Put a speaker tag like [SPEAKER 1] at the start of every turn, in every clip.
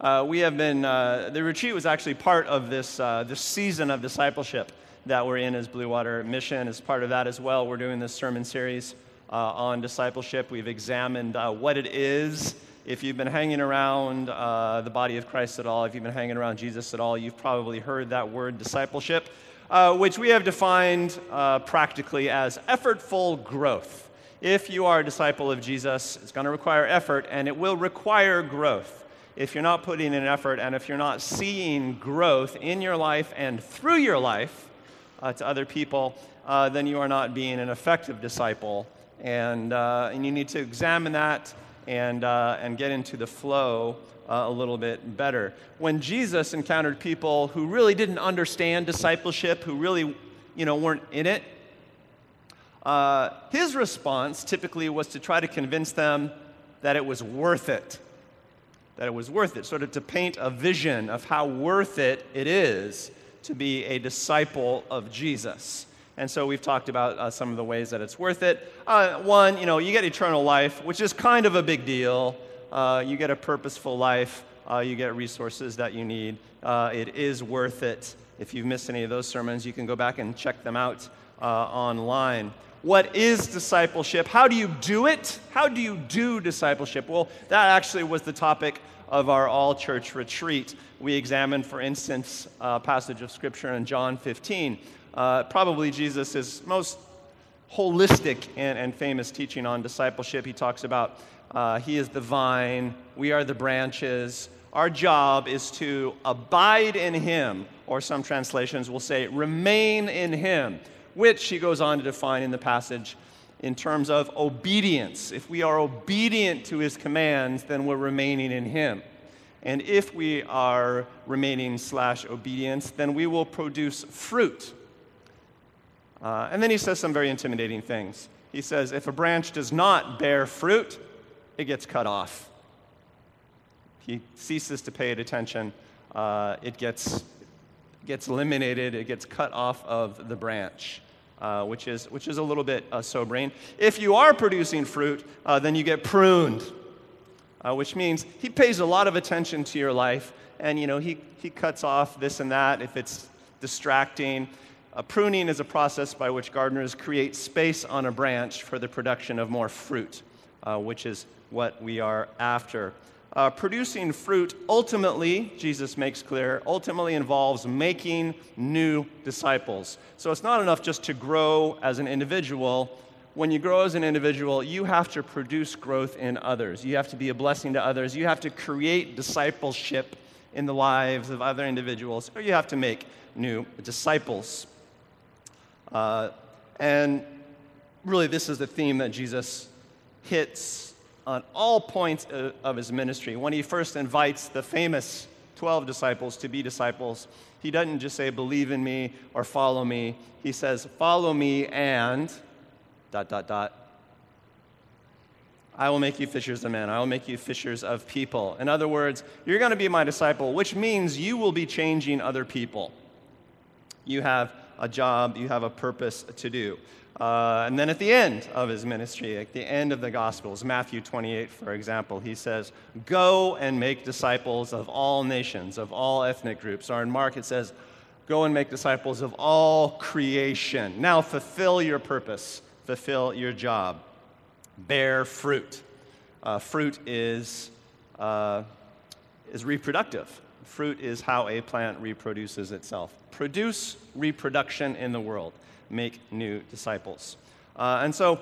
[SPEAKER 1] Uh, we have been, uh, the retreat was actually part of this, uh, this season of discipleship that we're in as Blue Water Mission. As part of that as well, we're doing this sermon series uh, on discipleship. We've examined uh, what it is. If you've been hanging around uh, the body of Christ at all, if you've been hanging around Jesus at all, you've probably heard that word discipleship, which we have defined practically as effortful growth. If you are a disciple of Jesus, it's going to require effort and it will require growth if you're not putting in effort and if you're not seeing growth in your life and through your life uh, to other people, uh, then you are not being an effective disciple. And, uh, and you need to examine that and, uh, and get into the flow uh, a little bit better. When Jesus encountered people who really didn't understand discipleship, who really you know, weren't in it, uh, his response typically was to try to convince them that it was worth it that it was worth it, sort of to paint a vision of how worth it it is to be a disciple of Jesus. And so we've talked about uh, some of the ways that it's worth it. Uh, one, you know, you get eternal life, which is kind of a big deal. Uh, you get a purposeful life. Uh, you get resources that you need. Uh, it is worth it. If you've missed any of those sermons, you can go back and check them out uh, online. What is discipleship? How do you do it? How do you do discipleship? Well, that actually was the topic of our all church retreat. We examined, for instance, a passage of scripture in John 15. Uh, probably Jesus' most holistic and, and, famous teaching on discipleship. He talks about uh, He is the vine, we are the branches. Our job is to abide in Him, or some translations will say, remain in Him which he goes on to define in the passage in terms of obedience. If we are obedient to his commands, then we're remaining in him. And if we are remaining slash obedience, then we will produce fruit. Uh, and then he says some very intimidating things. He says, if a branch does not bear fruit, it gets cut off. He ceases to pay it attention. Uh, it gets, gets eliminated, it gets cut off of the branch uh, which, is, which is a little bit uh, sobering. If you are producing fruit, uh, then you get pruned, uh, which means he pays a lot of attention to your life, and you know he, he cuts off this and that if it's distracting. Uh, pruning is a process by which gardeners create space on a branch for the production of more fruit, uh, which is what we are after. Uh, producing fruit ultimately, Jesus makes clear, ultimately involves making new disciples. So it's not enough just to grow as an individual. When you grow as an individual, you have to produce growth in others. You have to be a blessing to others. You have to create discipleship in the lives of other individuals, or you have to make new disciples. Uh, and really, this is the theme that Jesus hits on all points of his ministry. When he first invites the famous 12 disciples to be disciples, he doesn't just say, believe in me or follow me. He says, follow me and dot, dot, dot. I will make you fishers of men. I will make you fishers of people. In other words, you're going to be my disciple, which means you will be changing other people. You have a job, you have a purpose to do. Uh, and then at the end of his ministry, at the end of the Gospels, Matthew 28, for example, he says, Go and make disciples of all nations, of all ethnic groups. Or in Mark, it says, Go and make disciples of all creation. Now fulfill your purpose, fulfill your job, bear fruit. Uh, fruit is, uh, is reproductive. Fruit is how a plant reproduces itself. Produce reproduction in the world make new disciples. Uh, and so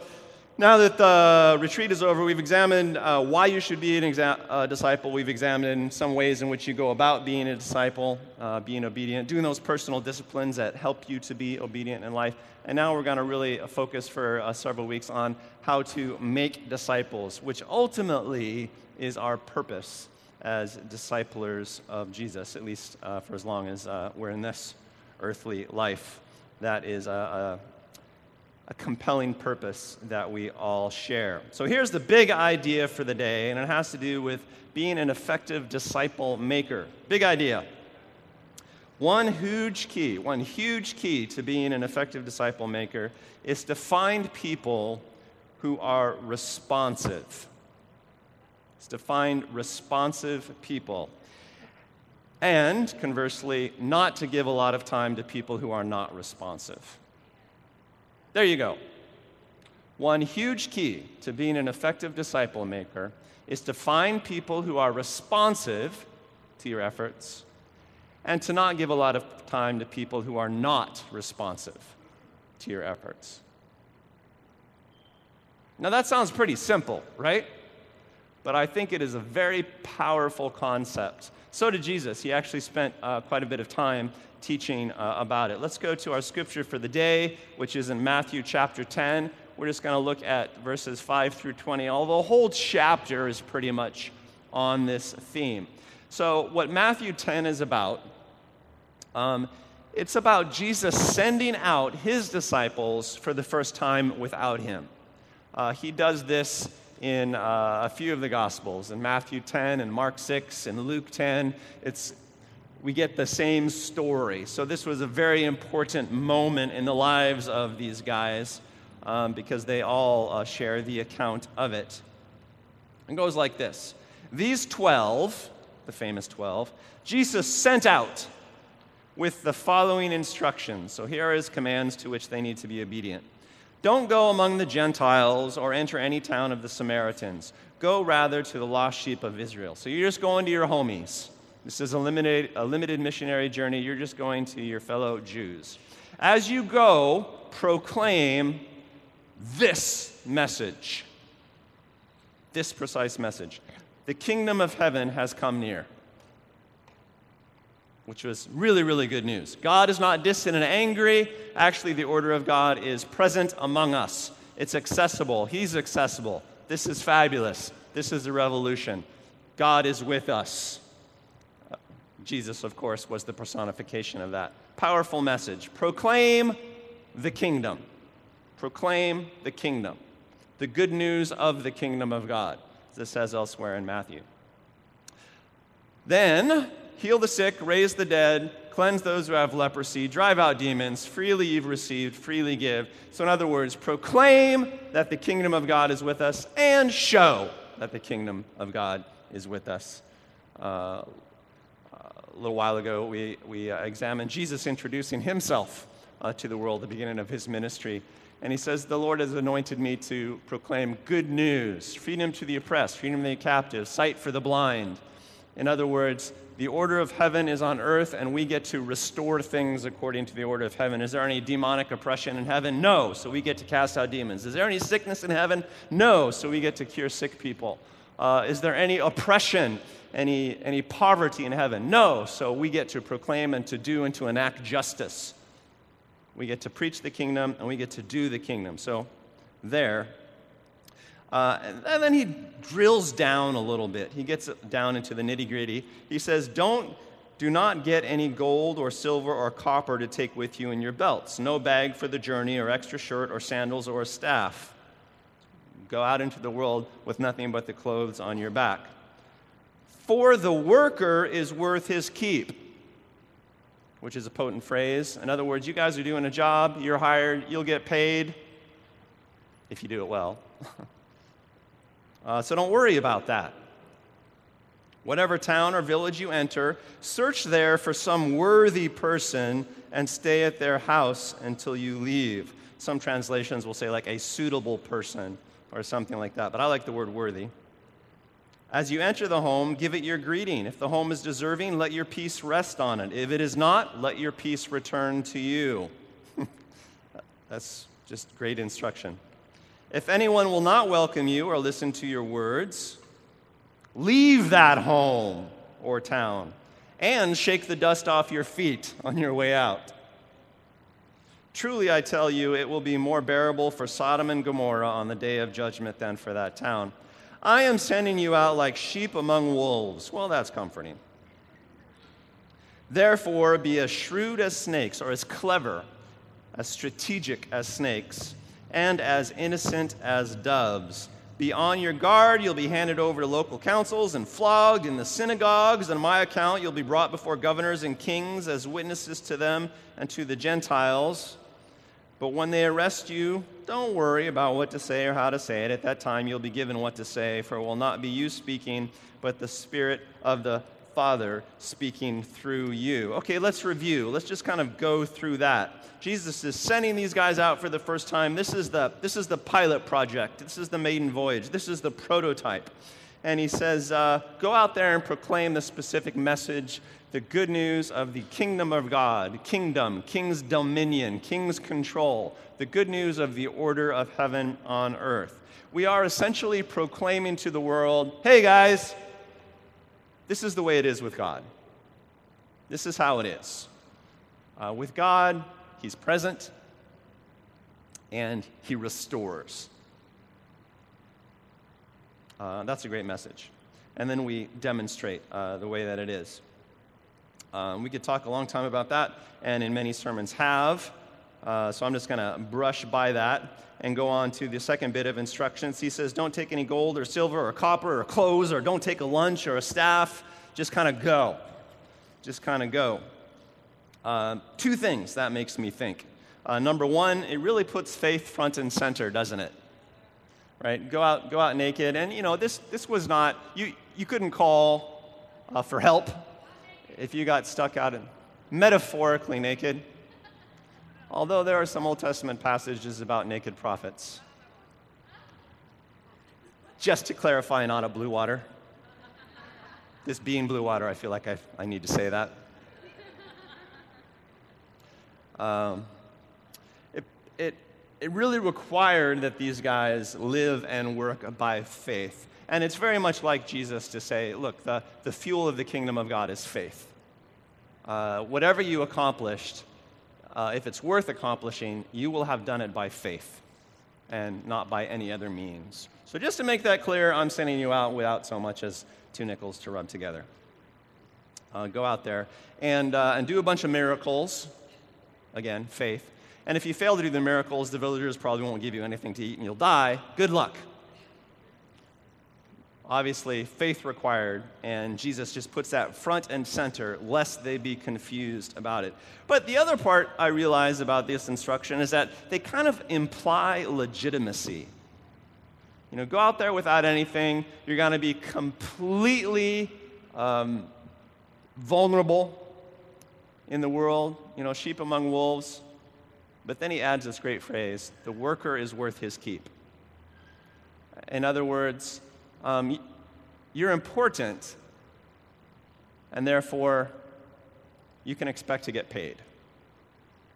[SPEAKER 1] now that the retreat is over, we've examined uh, why you should be an exa- uh, disciple. We've examined some ways in which you go about being a disciple, uh, being obedient, doing those personal disciplines that help you to be obedient in life. And now we're going to really focus for uh, several weeks on how to make disciples, which ultimately is our purpose as disciplers of Jesus, at least uh, for as long as we're in this earthly life that is a, a, a compelling purpose that we all share. So here's the big idea for the day, and it has to do with being an effective disciple maker. Big idea. One huge key, one huge key to being an effective disciple maker is to find people who are responsive. It's to find responsive people. And conversely, not to give a lot of time to people who are not responsive. There you go. One huge key to being an effective disciple maker is to find people who are responsive to your efforts and to not give a lot of time to people who are not responsive to your efforts. Now, that sounds pretty simple, right? But I think it is a very powerful concept. So did Jesus. He actually spent uh, quite a bit of time teaching uh, about it. Let's go to our scripture for the day, which is in Matthew chapter 10. We're just going to look at verses 5 through 20, although the whole chapter is pretty much on this theme. So, what Matthew 10 is about, um, it's about Jesus sending out his disciples for the first time without him. Uh, he does this in uh, a few of the Gospels, in Matthew 10 and Mark 6 and Luke 10. It's, we get the same story. So, this was a very important moment in the lives of these guys um, because they all uh, share the account of it. It goes like this These 12, the famous 12, Jesus sent out with the following instructions. So, here are his commands to which they need to be obedient. Don't go among the Gentiles or enter any town of the Samaritans. Go rather to the lost sheep of Israel. So you're just going to your homies. This is a limited, a limited missionary journey. You're just going to your fellow Jews. As you go, proclaim this message. This precise message. The kingdom of heaven has come near which was really, really good news. God is not distant and angry. Actually, the order of God is present among us, it's accessible. He's accessible. This is fabulous. This is a revolution. God is with us. Jesus, of course, was the personification of that. Powerful message. Proclaim the kingdom. Proclaim the kingdom. The good news of the kingdom of God, it says elsewhere in Matthew. Then heal the sick, raise the dead, cleanse those who have leprosy, drive out demons, freely you've received, freely give. So, in other words, proclaim that the kingdom of God is with us and show that the kingdom of God is with us. Uh, a little while ago, we, we uh, examined Jesus introducing himself uh, to the world, the beginning of his ministry. And he says, The Lord has anointed me to proclaim good news, freedom to the oppressed, freedom to the captive, sight for the blind. In other words, the order of heaven is on earth, and we get to restore things according to the order of heaven. Is there any demonic oppression in heaven? No, so we get to cast out demons. Is there any sickness in heaven? No, so we get to cure sick people. Uh, is there any oppression, any, any poverty in heaven? No, so we get to proclaim and to do and to enact justice. We get to preach the kingdom and we get to do the kingdom. So, there, uh, and then he drills down a little bit. He gets down into the nitty gritty. He says, Don't, do not get any gold or silver or copper to take with you in your belts. No bag for the journey, or extra shirt, or sandals, or a staff. Go out into the world with nothing but the clothes on your back. For the worker is worth his keep which is a potent phrase. In other words, you guys are doing a job, you're hired, you'll get paid if you do it well. Uh, so don't worry about that. Whatever town or village you enter, search there for some worthy person and stay at their house until you leave. Some translations will say, like, a suitable person or something like that, but I like the word worthy. As you enter the home, give it your greeting. If the home is deserving, let your peace rest on it. If it is not, let your peace return to you. That's just great instruction. If anyone will not welcome you or listen to your words, leave that home or town and shake the dust off your feet on your way out. Truly, I tell you, it will be more bearable for Sodom and Gomorrah on the day of judgment than for that town. I am sending you out like sheep among wolves. Well, that's comforting. Therefore, be as shrewd as snakes, or as clever, as strategic as snakes and as innocent as doves. Be on your guard. You'll be handed over to local councils and flogged in the synagogues. On my account, you'll be brought before governors and kings as witnesses to them and to the Gentiles. But when they arrest you, don't worry about what to say or how to say it. At that time, you'll be given what to say, for it will not be you speaking, but the Spirit of the Father speaking through you. Okay, let's review. Let's just kind of go through that. Jesus is sending these guys out for the first time. This is the, this is the pilot project, this is the maiden voyage, this is the prototype. And he says, uh, Go out there and proclaim the specific message, the good news of the kingdom of God, kingdom, king's dominion, king's control, the good news of the order of heaven on earth. We are essentially proclaiming to the world, Hey guys, this is the way it is with God. This is how it is. Uh, with God, He's present and He restores. Uh, that's a great message. And then we demonstrate uh, the way that it is. Um, we could talk a long time about that, and in many sermons have. Uh, so I'm just going to brush by that and go on to the second bit of instructions. He says, Don't take any gold or silver or copper or clothes, or don't take a lunch or a staff. Just kind of go. Just kind of go. Uh, two things that makes me think. Uh, number one, it really puts faith front and center, doesn't it? Right? Go out, go out naked. And, you know, this, this was not, you, you couldn't call uh, for help if you got stuck out in, metaphorically naked. Although there are some Old Testament passages about naked prophets. Just to clarify, not a blue water. This being blue water, I feel like I, I need to say that. Um, it, it, it really required that these guys live and work by faith. And it's very much like Jesus to say, look, the, the fuel of the kingdom of God is faith. Uh, whatever you accomplished, uh, if it's worth accomplishing, you will have done it by faith and not by any other means. So, just to make that clear, I'm sending you out without so much as two nickels to rub together. Uh, go out there and, uh, and do a bunch of miracles. Again, faith. And if you fail to do the miracles, the villagers probably won't give you anything to eat and you'll die. Good luck obviously faith required, and Jesus just puts that front and center lest they be confused about it. But the other part I realize about this instruction is that they kind of imply legitimacy. You know, go out there without anything, you're going to be completely um, vulnerable in the world, you know, sheep among wolves. But then he adds this great phrase the worker is worth his keep. In other words, um, you're important, and therefore you can expect to get paid.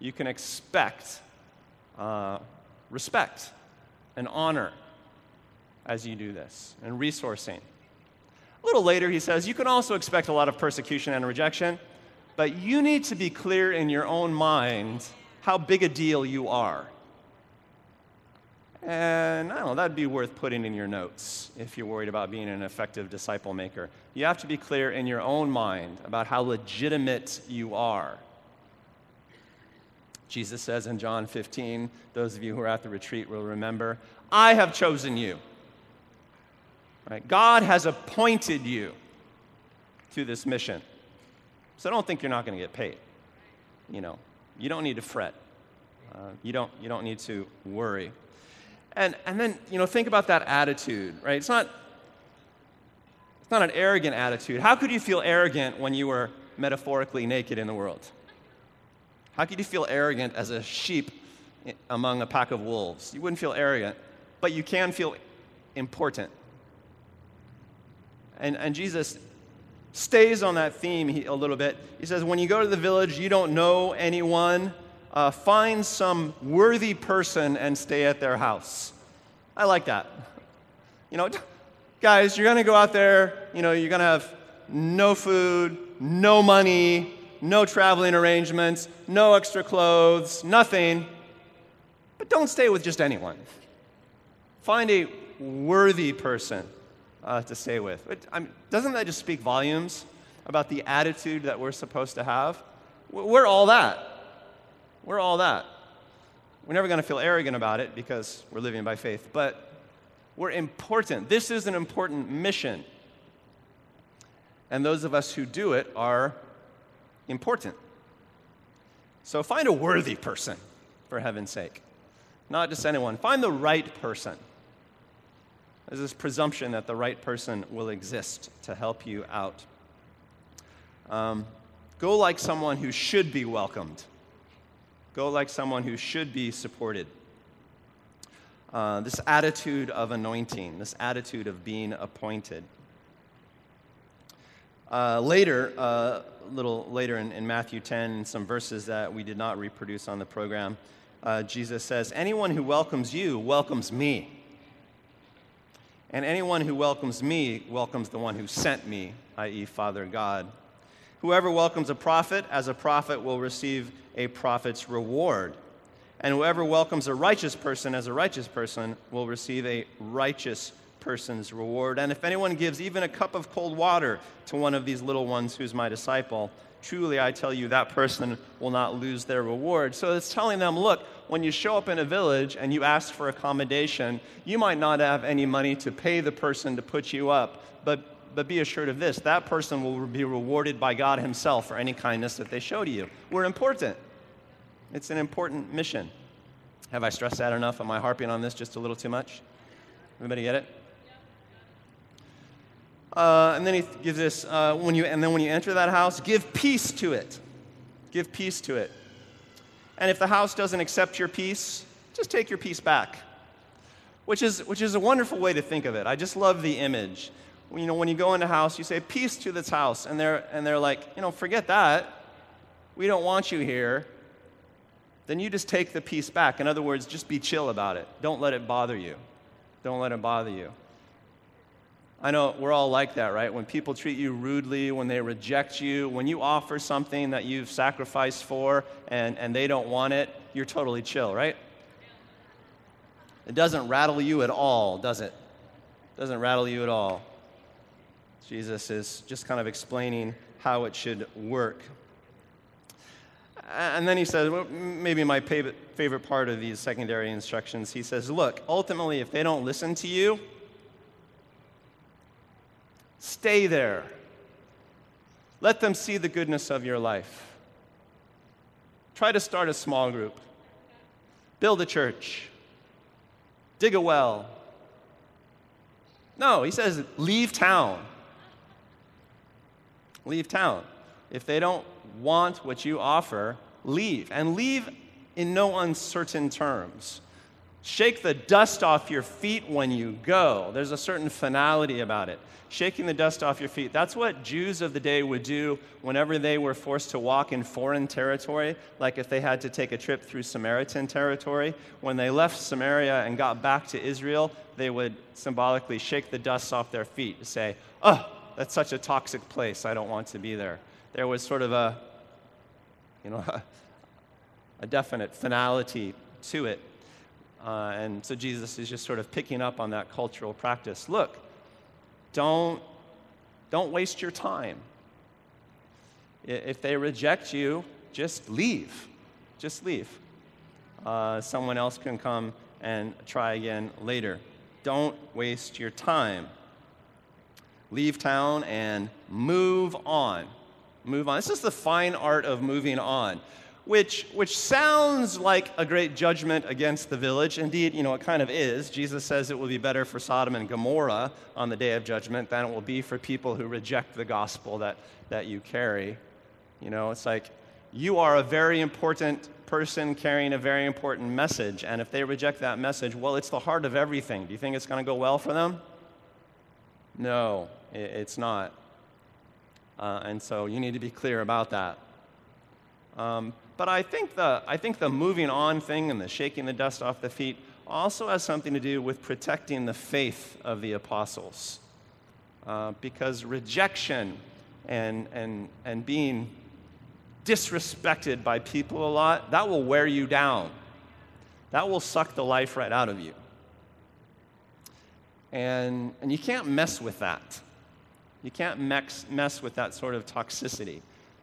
[SPEAKER 1] You can expect uh, respect and honor as you do this, and resourcing. A little later, he says, You can also expect a lot of persecution and rejection, but you need to be clear in your own mind how big a deal you are. And I don't know, that'd be worth putting in your notes if you're worried about being an effective disciple maker. You have to be clear in your own mind about how legitimate you are. Jesus says in John 15, those of you who are at the retreat will remember, I have chosen you. Right? God has appointed you to this mission. So don't think you're not going to get paid. You know, you don't need to fret. Uh, you, don't, you don't need to worry. And, and then, you know, think about that attitude, right? It's not, it's not an arrogant attitude. How could you feel arrogant when you were metaphorically naked in the world? How could you feel arrogant as a sheep among a pack of wolves? You wouldn't feel arrogant, but you can feel important. And, and Jesus stays on that theme a little bit. He says, When you go to the village, you don't know anyone uh, find some worthy person and stay at their house. I like that. You know, guys, you're going to go out there, you know, you're going to have no food, no money, no traveling arrangements, no extra clothes, nothing. But don't stay with just anyone. Find a worthy person uh, to stay with. But, I mean, doesn't that just speak volumes about the attitude that we're supposed to have? We're all that. We're all that. We're never going to feel arrogant about it because we're living by faith, but we're important. This is an important mission. And those of us who do it are important. So find a worthy person, for heaven's sake. Not just anyone. Find the right person. There's this presumption that the right person will exist to help you out. Um, go like someone who should be welcomed. Go like someone who should be supported. Uh, this attitude of anointing, this attitude of being appointed. Uh, later, a uh, little later in, in, Matthew 10, some verses that we did not reproduce on the program, uh, Jesus says, Anyone who welcomes you welcomes me. And anyone who welcomes me welcomes the one who sent me, i.e., Father God. Whoever welcomes a prophet as a prophet will receive a prophet's reward. And whoever welcomes a righteous person as a righteous person will receive a righteous person's reward. And if anyone gives even a cup of cold water to one of these little ones who's my disciple, truly I tell you, that person will not lose their reward. So it's telling them, look, when you show up in a village and you ask for accommodation, you might not have any money to pay the person to put you up, but, but be assured of this that person will be rewarded by God Himself for any kindness that they show to you. We're important. It's an important mission. Have I stressed that enough? Am I harping on this just a little too much? Everybody get it? Uh, and then he gives this, uh, when you, and then when you enter that house, give peace to it. Give peace to it. And if the house doesn't accept your peace, just take your peace back. Which is, which is a wonderful way to think of it. I just love the image. You know, when you go into house, you say, peace to this house. And they're, and they're like, you know, forget that. We don't want you here. Then you just take the peace back. In other words, just be chill about it. Don't let it bother you. Don't let it bother you. I know we're all like that, right? When people treat you rudely, when they reject you, when you offer something that you've sacrificed for and, and they don't want it, you're totally chill, right? It doesn't rattle you at all, does it doesn't rattle you at all. Jesus is just kind of explaining how it should work. And then he says, well, maybe my favorite part of these secondary instructions, he says, look, ultimately, if they don't listen to you, Stay there. Let them see the goodness of your life. Try to start a small group. Build a church. Dig a well. No, he says, leave town. Leave town. If they don't want what you offer, leave. And leave in no uncertain terms. Shake the dust off your feet when you go. There's a certain finality about it shaking the dust off your feet. That's what Jews of the day would do whenever they were forced to walk in foreign territory, like if they had to take a trip through Samaritan territory. When they left Samaria and got back to Israel, they would symbolically shake the dust off their feet to say, Oh, that's such a toxic place. I don't want to be there. There was sort of a, you know, a, a definite finality to it. Uh, and so Jesus is just sort of picking up on that cultural practice. Look, don't, don't waste your time. If they reject you, just leave. Just leave. Uh, someone else can come and try again later. Don't waste your time. Leave town and move on. Move on. This is the fine art of moving on which, which sounds like a great judgment against the village. Indeed, you know, it kind of is. Jesus says it will be better for Sodom and Gomorrah on the day of judgment than it will be for people who reject the gospel that, that you carry. You know, it's like you are a very important person carrying a very important message, and if they reject that message, well, it's the heart of everything. Do you think it's going to go well for them? No, it's not. Uh, and so you need to be clear about that. Um, but I think, the, I think the moving on thing and the shaking the dust off the feet also has something to do with protecting the faith of the apostles. Uh, because rejection and, and, and being disrespected by people a lot, that will wear you down. That will suck the life right out of you. And, and you can't mess with that. You can't mess, mess with that sort of toxicity.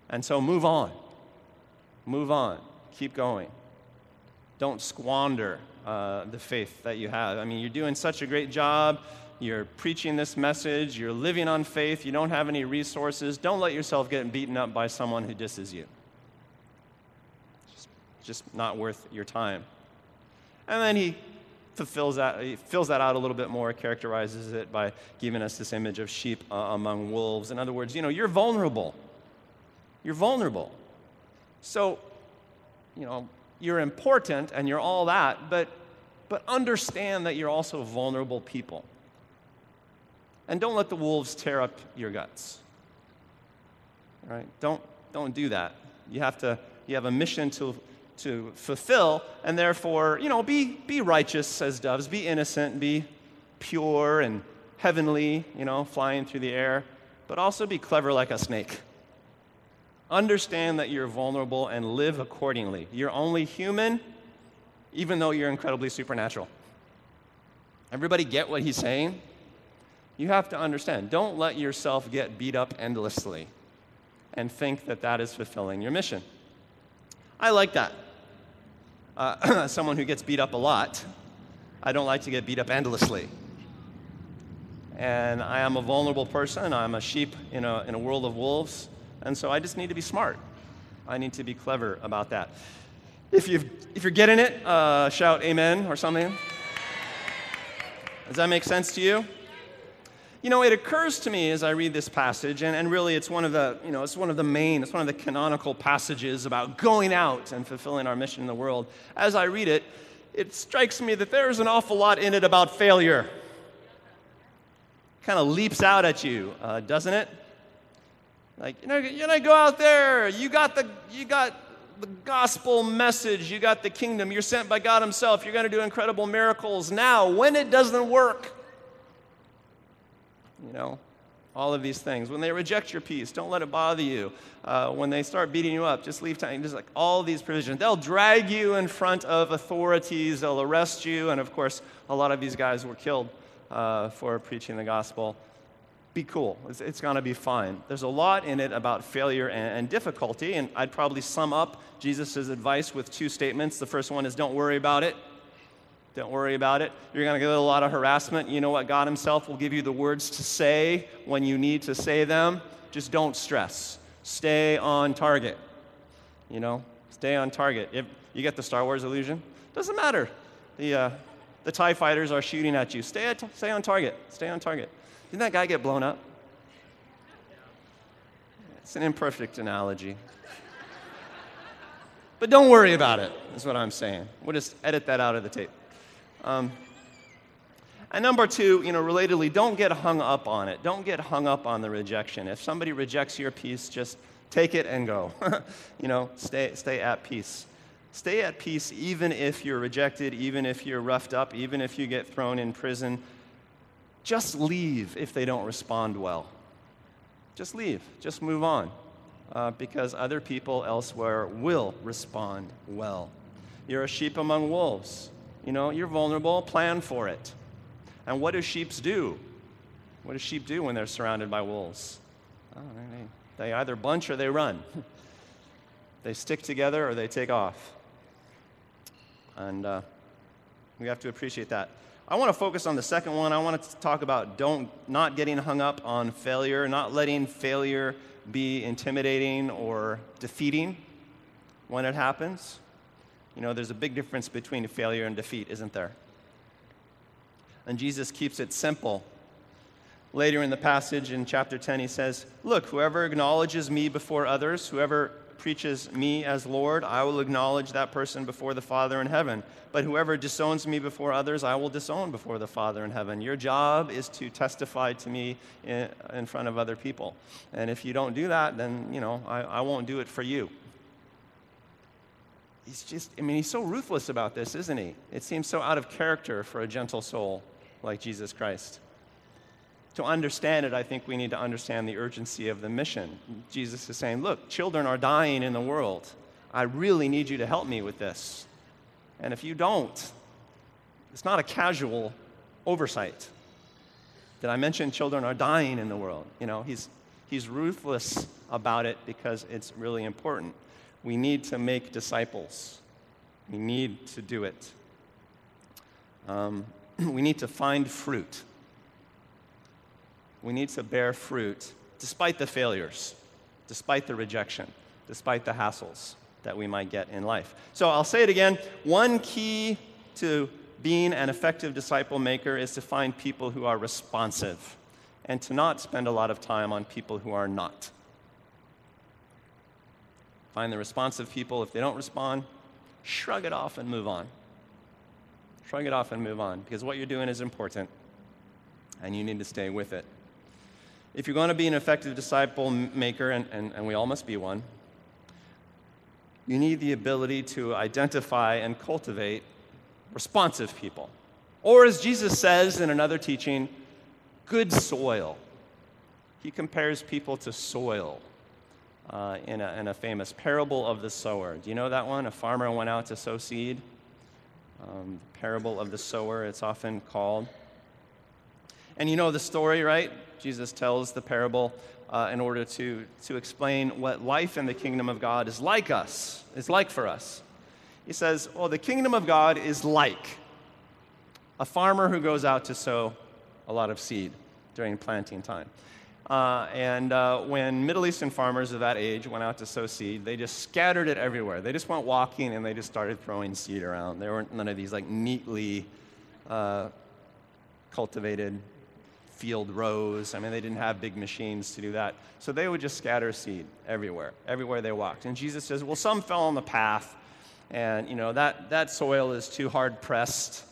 [SPEAKER 1] And so move on. Move on. Keep going. Don't squander uh, the faith that you have. I mean, you're doing such a great job. You're preaching this message. You're living on faith. You don't have any resources. Don't let yourself get beaten up by someone who disses you. Just, just not worth your time. And then he fulfills that, fills that out a little bit more, characterizes it by giving us this image of sheep uh, among wolves. In other words, you know, you're vulnerable. You're vulnerable. So, you know, you're important and you're all that, but, but understand that you're also vulnerable people. And don't let the wolves tear up your guts. Right? Don't, don't do that. You have to, you have a mission to, to fulfill, and therefore, you know, be, be righteous as doves, be innocent, be pure and heavenly, you know, flying through the air, but also be clever like a snake. Understand that you're vulnerable and live accordingly. You're only human, even though you're incredibly supernatural. Everybody get what he's saying? You have to understand. Don't let yourself get beat up endlessly and think that that is fulfilling your mission. I like that. Uh, someone who gets beat up a lot, I don't like to get beat up endlessly. And I am a vulnerable person. I'm a sheep in a, in a world of wolves. And so I just need to be smart. I need to be clever about that. If, you if you're getting it, uh, shout amen or something. Does that make sense to you? You know, it occurs to me as I read this passage, and, and really it's one of the, you know, it's one of the main, it's one of the canonical passages about going out and fulfilling our mission in the world. As I read it, it strikes me that there's an awful lot in it about failure. Kind of leaps out at you, uh, doesn't it? Like, you know, you know, go out there, you got the, you got the gospel message, you got the kingdom, you're sent by God Himself, you're going to do incredible miracles. Now, when it doesn't work, you know, all of these things. When they reject your peace, don't let it bother you. Uh, when they start beating you up, just leave time. Just like all these provisions. They'll drag you in front of authorities, they'll arrest you, and of course, a lot of these guys were killed uh, for preaching the gospel. Be cool. It's, it's going to be fine. There's a lot in it about failure and, and difficulty, and I'd probably sum up Jesus' advice with two statements. The first one is don't worry about it. Don't worry about it. You're going to get a lot of harassment. You know what? God Himself will give you the words to say when you need to say them. Just don't stress. Stay on target. You know, stay on target. If you get the Star Wars illusion, doesn't matter. The, uh, the TIE fighters are shooting at you. Stay, at, stay on target. Stay on target. Didn't that guy get blown up? It's an imperfect analogy. But don't worry about it, is what I'm saying. We'll just edit that out of the tape. Um, and number two, you know, relatedly, don't get hung up on it. Don't get hung up on the rejection. If somebody rejects your peace, just take it and go. you know, stay, stay at peace. Stay at peace even if you're rejected, even if you're roughed up, even if you get thrown in prison. Just leave if they don't respond well. Just leave. Just move on. Uh, because other people elsewhere will respond well. You're a sheep among wolves. You know, you're vulnerable, plan for it. And what do sheep do? What do sheep do when they're surrounded by wolves? Oh, they, they either bunch or they run. they stick together or they take off. And uh, we have to appreciate that. I want to focus on the second one. I want to talk about don't not getting hung up on failure, not letting failure be intimidating or defeating when it happens. You know, there's a big difference between failure and defeat, isn't there? And Jesus keeps it simple. Later in the passage in chapter 10, he says, Look, whoever acknowledges me before others, whoever preaches me as Lord, I will acknowledge that person before the Father in heaven. But whoever disowns me before others, I will disown before the Father in heaven. Your job is to testify to me in, front of other people. And if you don't do that, then, you know, I, I won't do it for you he's just, I mean, he's so ruthless about this, isn't he? It seems so out of character for a gentle soul like Jesus Christ. To understand it, I think we need to understand the urgency of the mission. Jesus is saying, Look, children are dying in the world. I really need you to help me with this. And if you don't, it's not a casual oversight. Did I mention children are dying in the world? You know, he's, he's ruthless about it because it's really important. We need to make disciples. We need to do it. Um, we need to find fruit. We need to bear fruit despite the failures, despite the rejection, despite the hassles that we might get in life. So I'll say it again. One key to being an effective disciple maker is to find people who are responsive and to not spend a lot of time on people who are not. Find the responsive people. If they don't respond, shrug it off and move on. Shrug it off and move on because what you're doing is important and you need to stay with it. If you're going to be an effective disciple maker, and, and, and we all must be one, you need the ability to identify and cultivate responsive people. Or, as Jesus says in another teaching, good soil. He compares people to soil uh, in, a, in a famous parable of the sower. Do you know that one? A farmer went out to sow seed. Um, parable of the sower, it's often called. And you know the story, right? Jesus tells the parable uh, in order to, to explain what life in the kingdom of God is like us, is like for us. He says, Well, the kingdom of God is like a farmer who goes out to sow a lot of seed during planting time. Uh, and uh, when Middle Eastern farmers of that age went out to sow seed, they just scattered it everywhere. They just went walking and they just started throwing seed around. There weren't none of these like neatly uh, cultivated field rows. I mean, they didn't have big machines to do that. So they would just scatter seed everywhere, everywhere they walked. And Jesus says, well, some fell on the path, and, you know, that, that soil is too hard pressed,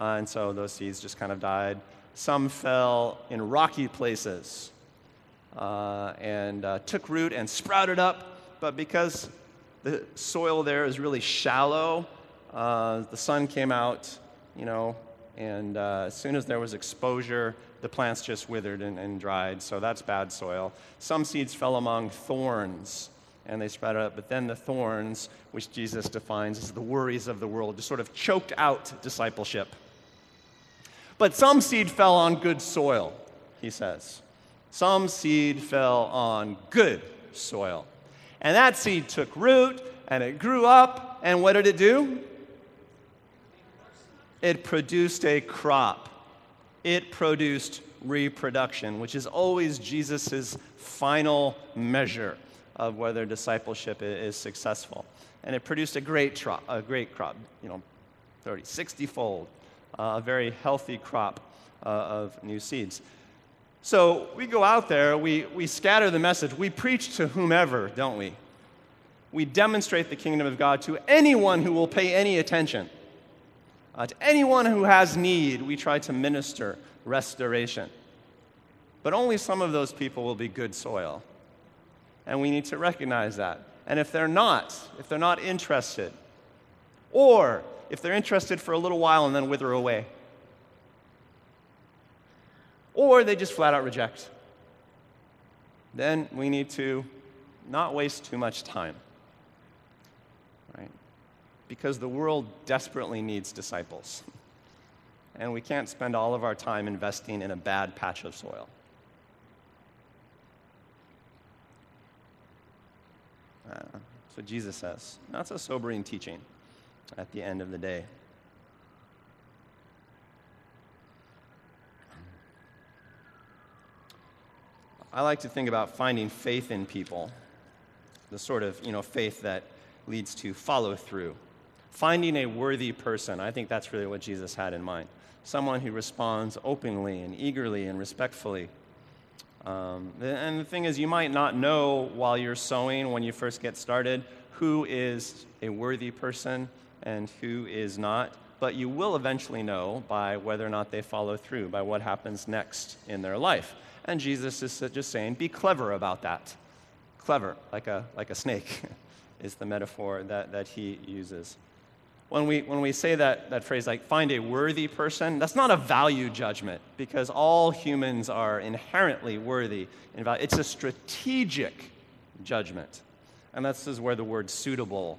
[SPEAKER 1] uh, and so those seeds just kind of died. Some fell in rocky places uh, and uh, took root and sprouted up, but because the soil there is really shallow, uh, the sun came out, you know, and uh, as soon as there was exposure, the plants just withered and, and, dried. So that's bad soil. Some seeds fell among thorns and they spread up. But then the thorns, which Jesus defines as the worries of the world, just sort of choked out discipleship. But some seed fell on good soil, he says. Some seed fell on good soil. And that seed took root and it grew up. And what did it do? It produced a crop it produced reproduction, which is always Jesus' final measure of whether discipleship is successful. And it produced a great, tro- a great crop, you know, 30, 60 fold, uh, a very healthy crop uh, of new seeds. So we go out there, we, we scatter the message, we preach to whomever, don't we? We demonstrate the kingdom of God to anyone who will pay any attention. Uh, to anyone who has need, we try to minister restoration. But only some of those people will be good soil. And we need to recognize that. And if they're not, if they're not interested, or if they're interested for a little while and then wither away, or they just flat out reject, then we need to not waste too much time right? because the world desperately needs disciples. And we can't spend all of our time investing in a bad patch of soil. Uh, what Jesus says. That's a sobering teaching at the end of the day. I like to think about finding faith in people, the sort of you know, faith that leads to follow through Finding a worthy person, I think that's really what Jesus had in mind. Someone who responds openly and eagerly and respectfully. Um, and the thing is, you might not know while you're sowing, when you first get started, who is a worthy person and who is not, but you will eventually know by whether or not they follow through, by what happens next in their life. And Jesus is just saying, be clever about that. Clever, like a, like a snake, is the metaphor that, that he uses when we, when we say that, that phrase, like find a worthy person, that's not a value judgment because all humans are inherently worthy. It's a strategic judgment. And this is where the word suitable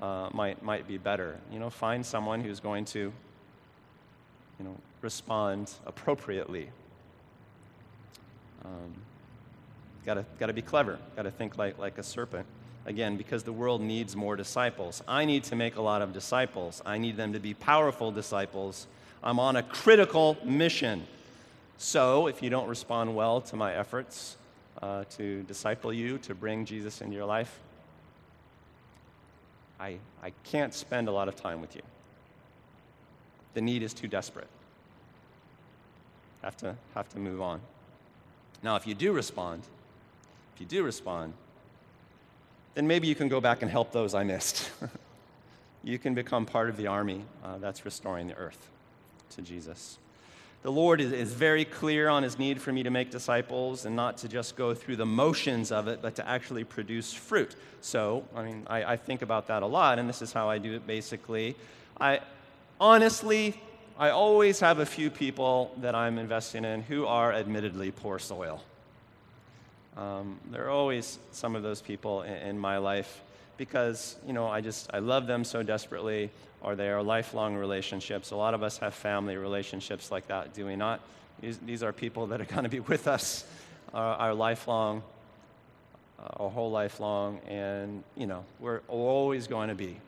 [SPEAKER 1] uh, might, might be better. You know, find someone who's going to, you know, respond appropriately. Um, gotta, gotta be clever. Gotta think like, like a serpent. Again, because the world needs more disciples. I need to make a lot of disciples. I need them to be powerful disciples. I'm on a critical mission. So, if you don't respond well to my efforts uh, to disciple you, to bring Jesus into your life, I, I can't spend a lot of time with you. The need is too desperate. Have to, have to move on. Now, if you do respond, if you do respond, then maybe you can go back and help those I missed. you can become part of the army uh, that's restoring the earth to Jesus. The Lord is, is very clear on his need for me to make disciples and not to just go through the motions of it, but to actually produce fruit. So, I mean, I, I think about that a lot, and this is how I do it basically. I honestly, I always have a few people that I'm investing in who are admittedly poor soil. Um, there are always some of those people in, in my life because, you know, I just, I love them so desperately or they are lifelong relationships. A lot of us have family relationships like that, do we not? These, these are people that are going to be with us uh, our lifelong, uh, our whole life long, and, you know, we're always going to be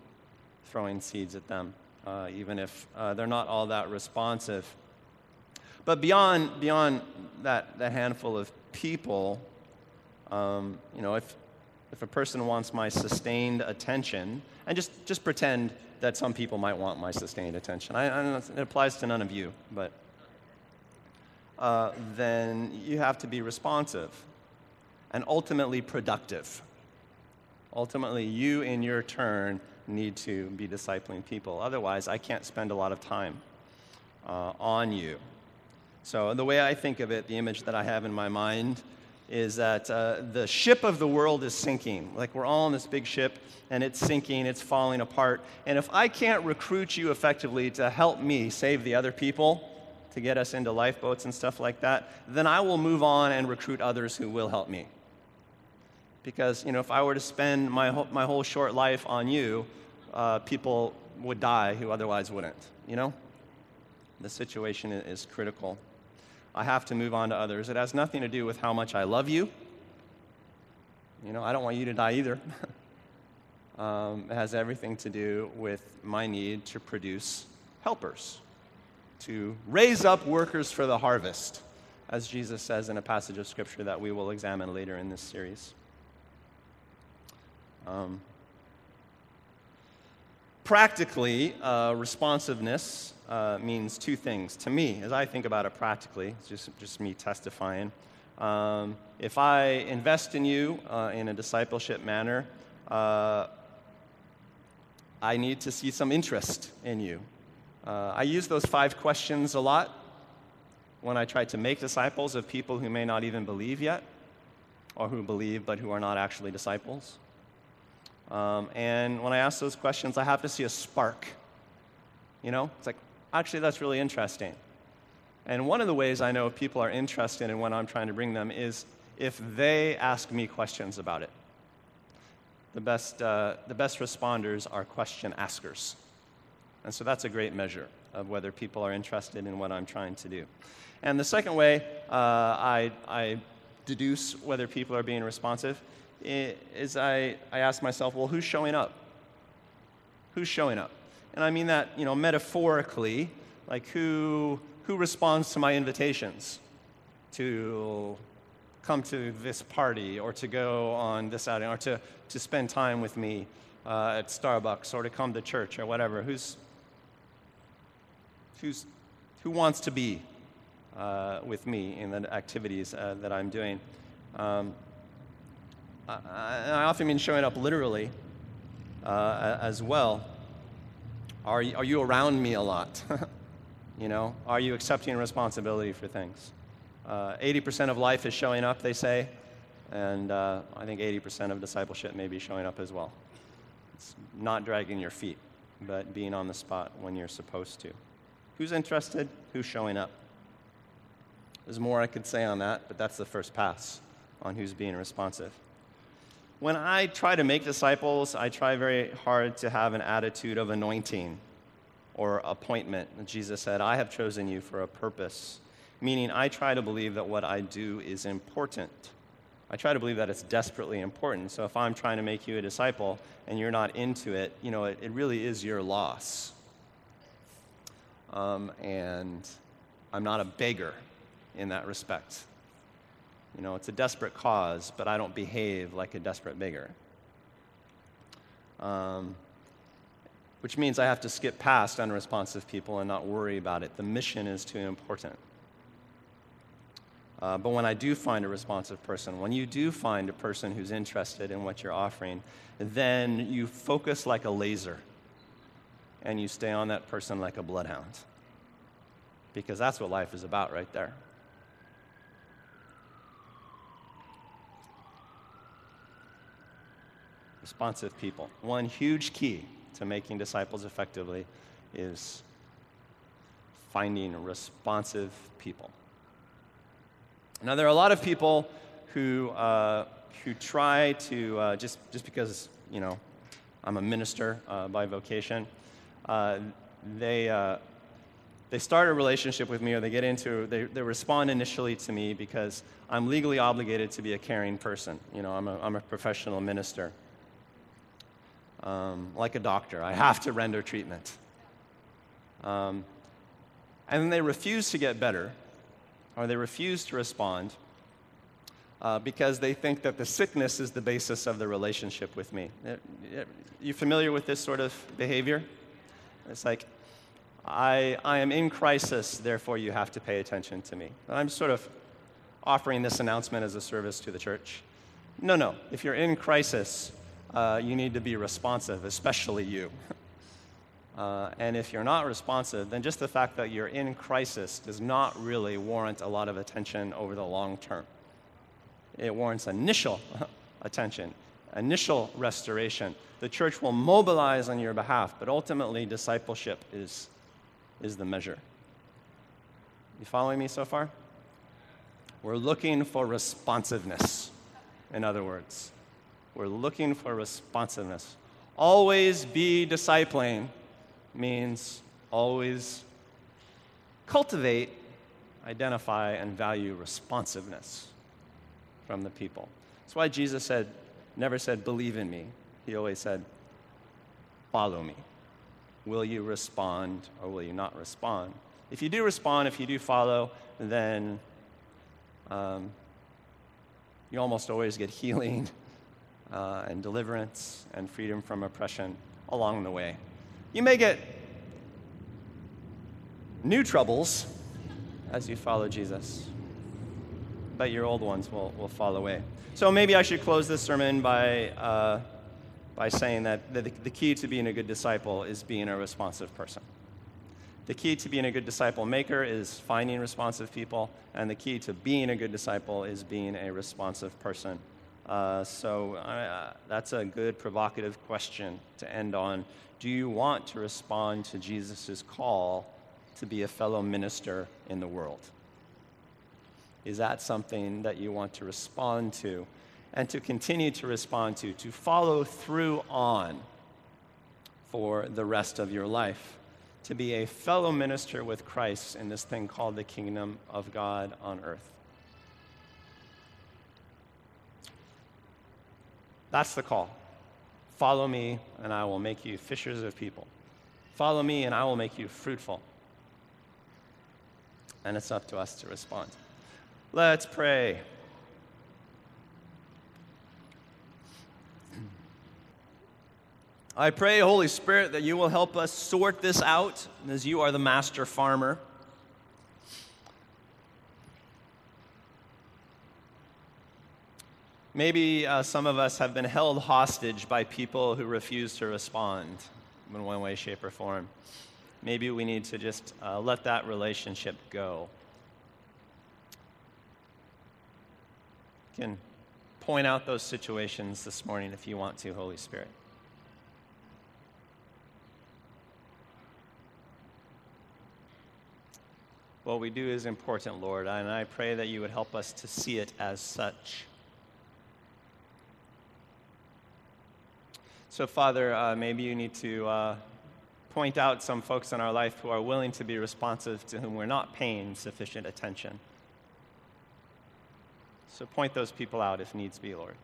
[SPEAKER 1] throwing seeds at them, uh, even if uh, they're not all that responsive. But beyond, beyond that, that handful of people, um, you know, if, if a person wants my sustained attention, and just, just pretend that some people might want my sustained attention. I, I it applies to none of you, but uh, then you have to be responsive and ultimately productive. Ultimately, you in your turn need to be discipling people. Otherwise, I can't spend a lot of time uh, on you. So, the way I think of it, the image that I have in my mind is that uh, the ship of the world is sinking. Like we're all in this big ship and it's sinking, it's falling apart. And if I can't recruit you effectively to help me save the other people, to get us into lifeboats and stuff like that, then I will move on and recruit others who will help me. Because, you know, if I were to spend my whole, my whole short life on you, uh, people would die who otherwise wouldn't, you know? The situation is critical. I have to move on to others. It has nothing to do with how much I love you. You know, I don't want you to die either. um, it has everything to do with my need to produce helpers, to raise up workers for the harvest, as Jesus says in a passage of Scripture that we will examine later in this series. Um, practically, uh, responsiveness uh, means two things to me as I think about it practically. It's just, just me testifying. Um, if I invest in you uh, in a discipleship manner, uh, I need to see some interest in you. Uh, I use those five questions a lot when I try to make disciples of people who may not even believe yet, or who believe but who are not actually disciples. Um, and when I ask those questions, I have to see a spark. You know, it's like, Actually, that's really interesting. And one of the ways I know if people are interested in what I'm trying to bring them is if they ask me questions about it. The best, uh, the best responders are question askers. And so that's a great measure of whether people are interested in what I'm trying to do. And the second way uh, I, I deduce whether people are being responsive is I, I ask myself, well, who's showing up? Who's showing up? And I mean that, you know, metaphorically, like who, who responds to my invitations to come to this party or to go on this outing or to, to spend time with me uh, at Starbucks or to come to church or whatever. Who's, who's, who wants to be uh, with me in the activities uh, that I'm doing? Um, I, often mean showing up literally uh, as well. Are are you around me a lot? you know, are you accepting responsibility for things? Uh, 80% of life is showing up, they say, and uh, I think 80% of discipleship may be showing up as well. It's not dragging your feet, but being on the spot when you're supposed to. Who's interested? Who's showing up? There's more I could say on that, but that's the first pass on who's being responsive when I try to make disciples, I try very hard to have an attitude of anointing or appointment. Jesus said, I have chosen you for a purpose, meaning I try to believe that what I do is important. I try to believe that it's desperately important. So if I'm trying to make you a disciple and you're not into it, you know, it, it really is your loss. Um, and I'm not a beggar in that respect. You know, it's a desperate cause, but I don't behave like a desperate beggar. Um, which means I have to skip past unresponsive people and not worry about it. The mission is too important. Uh, but when I do find a responsive person, when you do find a person who's interested in what you're offering, then you focus like a laser and you stay on that person like a bloodhound. Because that's what life is about right there. Responsive people. One huge key to making disciples effectively is finding responsive people. Now, there are a lot of people who, uh, who try to, uh, just, just because, you know, I'm a minister uh, by vocation, uh, they, uh, they start a relationship with me or they get into, they, they respond initially to me because I'm legally obligated to be a caring person. You know, I'm a, I'm a professional minister. Um, like a doctor, I have to render treatment. Um, and then they refuse to get better or they refuse to respond uh, because they think that the sickness is the basis of the relationship with me. Uh, you familiar with this sort of behavior? It's like, I, I am in crisis, therefore you have to pay attention to me. And I'm sort of offering this announcement as a service to the church. No, no. If you're in crisis, uh, you need to be responsive, especially you. Uh, and if you're not responsive, then just the fact that you're in crisis does not really warrant a lot of attention over the long term. It warrants initial attention, initial restoration. The church will mobilize on your behalf, but ultimately, discipleship is, is the measure. You following me so far? We're looking for responsiveness, in other words. We're looking for responsiveness. Always be discipling means always cultivate, identify, and value responsiveness from the people. That's why Jesus said, never said, believe in me. He always said, follow me. Will you respond or will you not respond? If you do respond, if you do follow, then um, you almost always get healing uh, and deliverance and freedom from oppression along the way. You may get new troubles as you follow Jesus, but your old ones will, will fall away. So maybe I should close this sermon by, uh, by saying that the, the key to being a good disciple is being a responsive person. The key to being a good disciple maker is finding responsive people, and the key to being a good disciple is being a responsive person. Uh, so uh, that's a good provocative question to end on. Do you want to respond to Jesus' call to be a fellow minister in the world? Is that something that you want to respond to and to continue to respond to, to follow through on for the rest of your life? To be a fellow minister with Christ in this thing called the kingdom of God on earth. That's the call. Follow me, and I will make you fishers of people. Follow me, and I will make you fruitful. And it's up to us to respond. Let's pray. I pray, Holy Spirit, that you will help us sort this out as you are the master farmer. Maybe uh, some of us have been held hostage by people who refuse to respond in one way, shape, or form. Maybe we need to just uh, let that relationship go. You can point out those situations this morning if you want to, Holy Spirit. What we do is important, Lord, and I pray that you would help us to see it as such. So, Father, uh, maybe you need to uh, point out some folks in our life who are willing to be responsive to whom we're not paying sufficient attention. So, point those people out if needs be, Lord.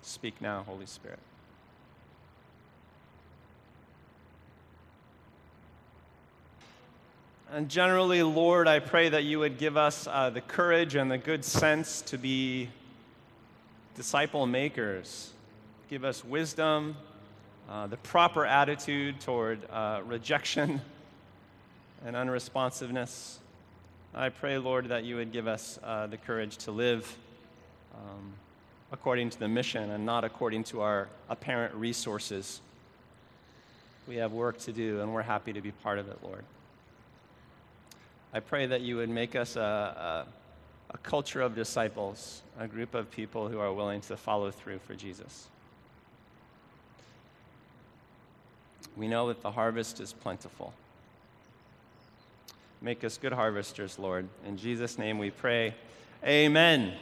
[SPEAKER 1] Speak now, Holy Spirit. And generally, Lord, I pray that you would give us uh, the courage and the good sense to be disciple makers. Give us wisdom, uh, the proper attitude toward uh, rejection and unresponsiveness. I pray, Lord, that you would give us uh, the courage to live um, according to the mission and not according to our apparent resources. We have work to do, and we're happy to be part of it, Lord. I pray that you would make us a, a, a culture of disciples, a group of people who are willing to follow through for Jesus. We know that the harvest is plentiful. Make us good harvesters, Lord. In Jesus' name we pray. Amen.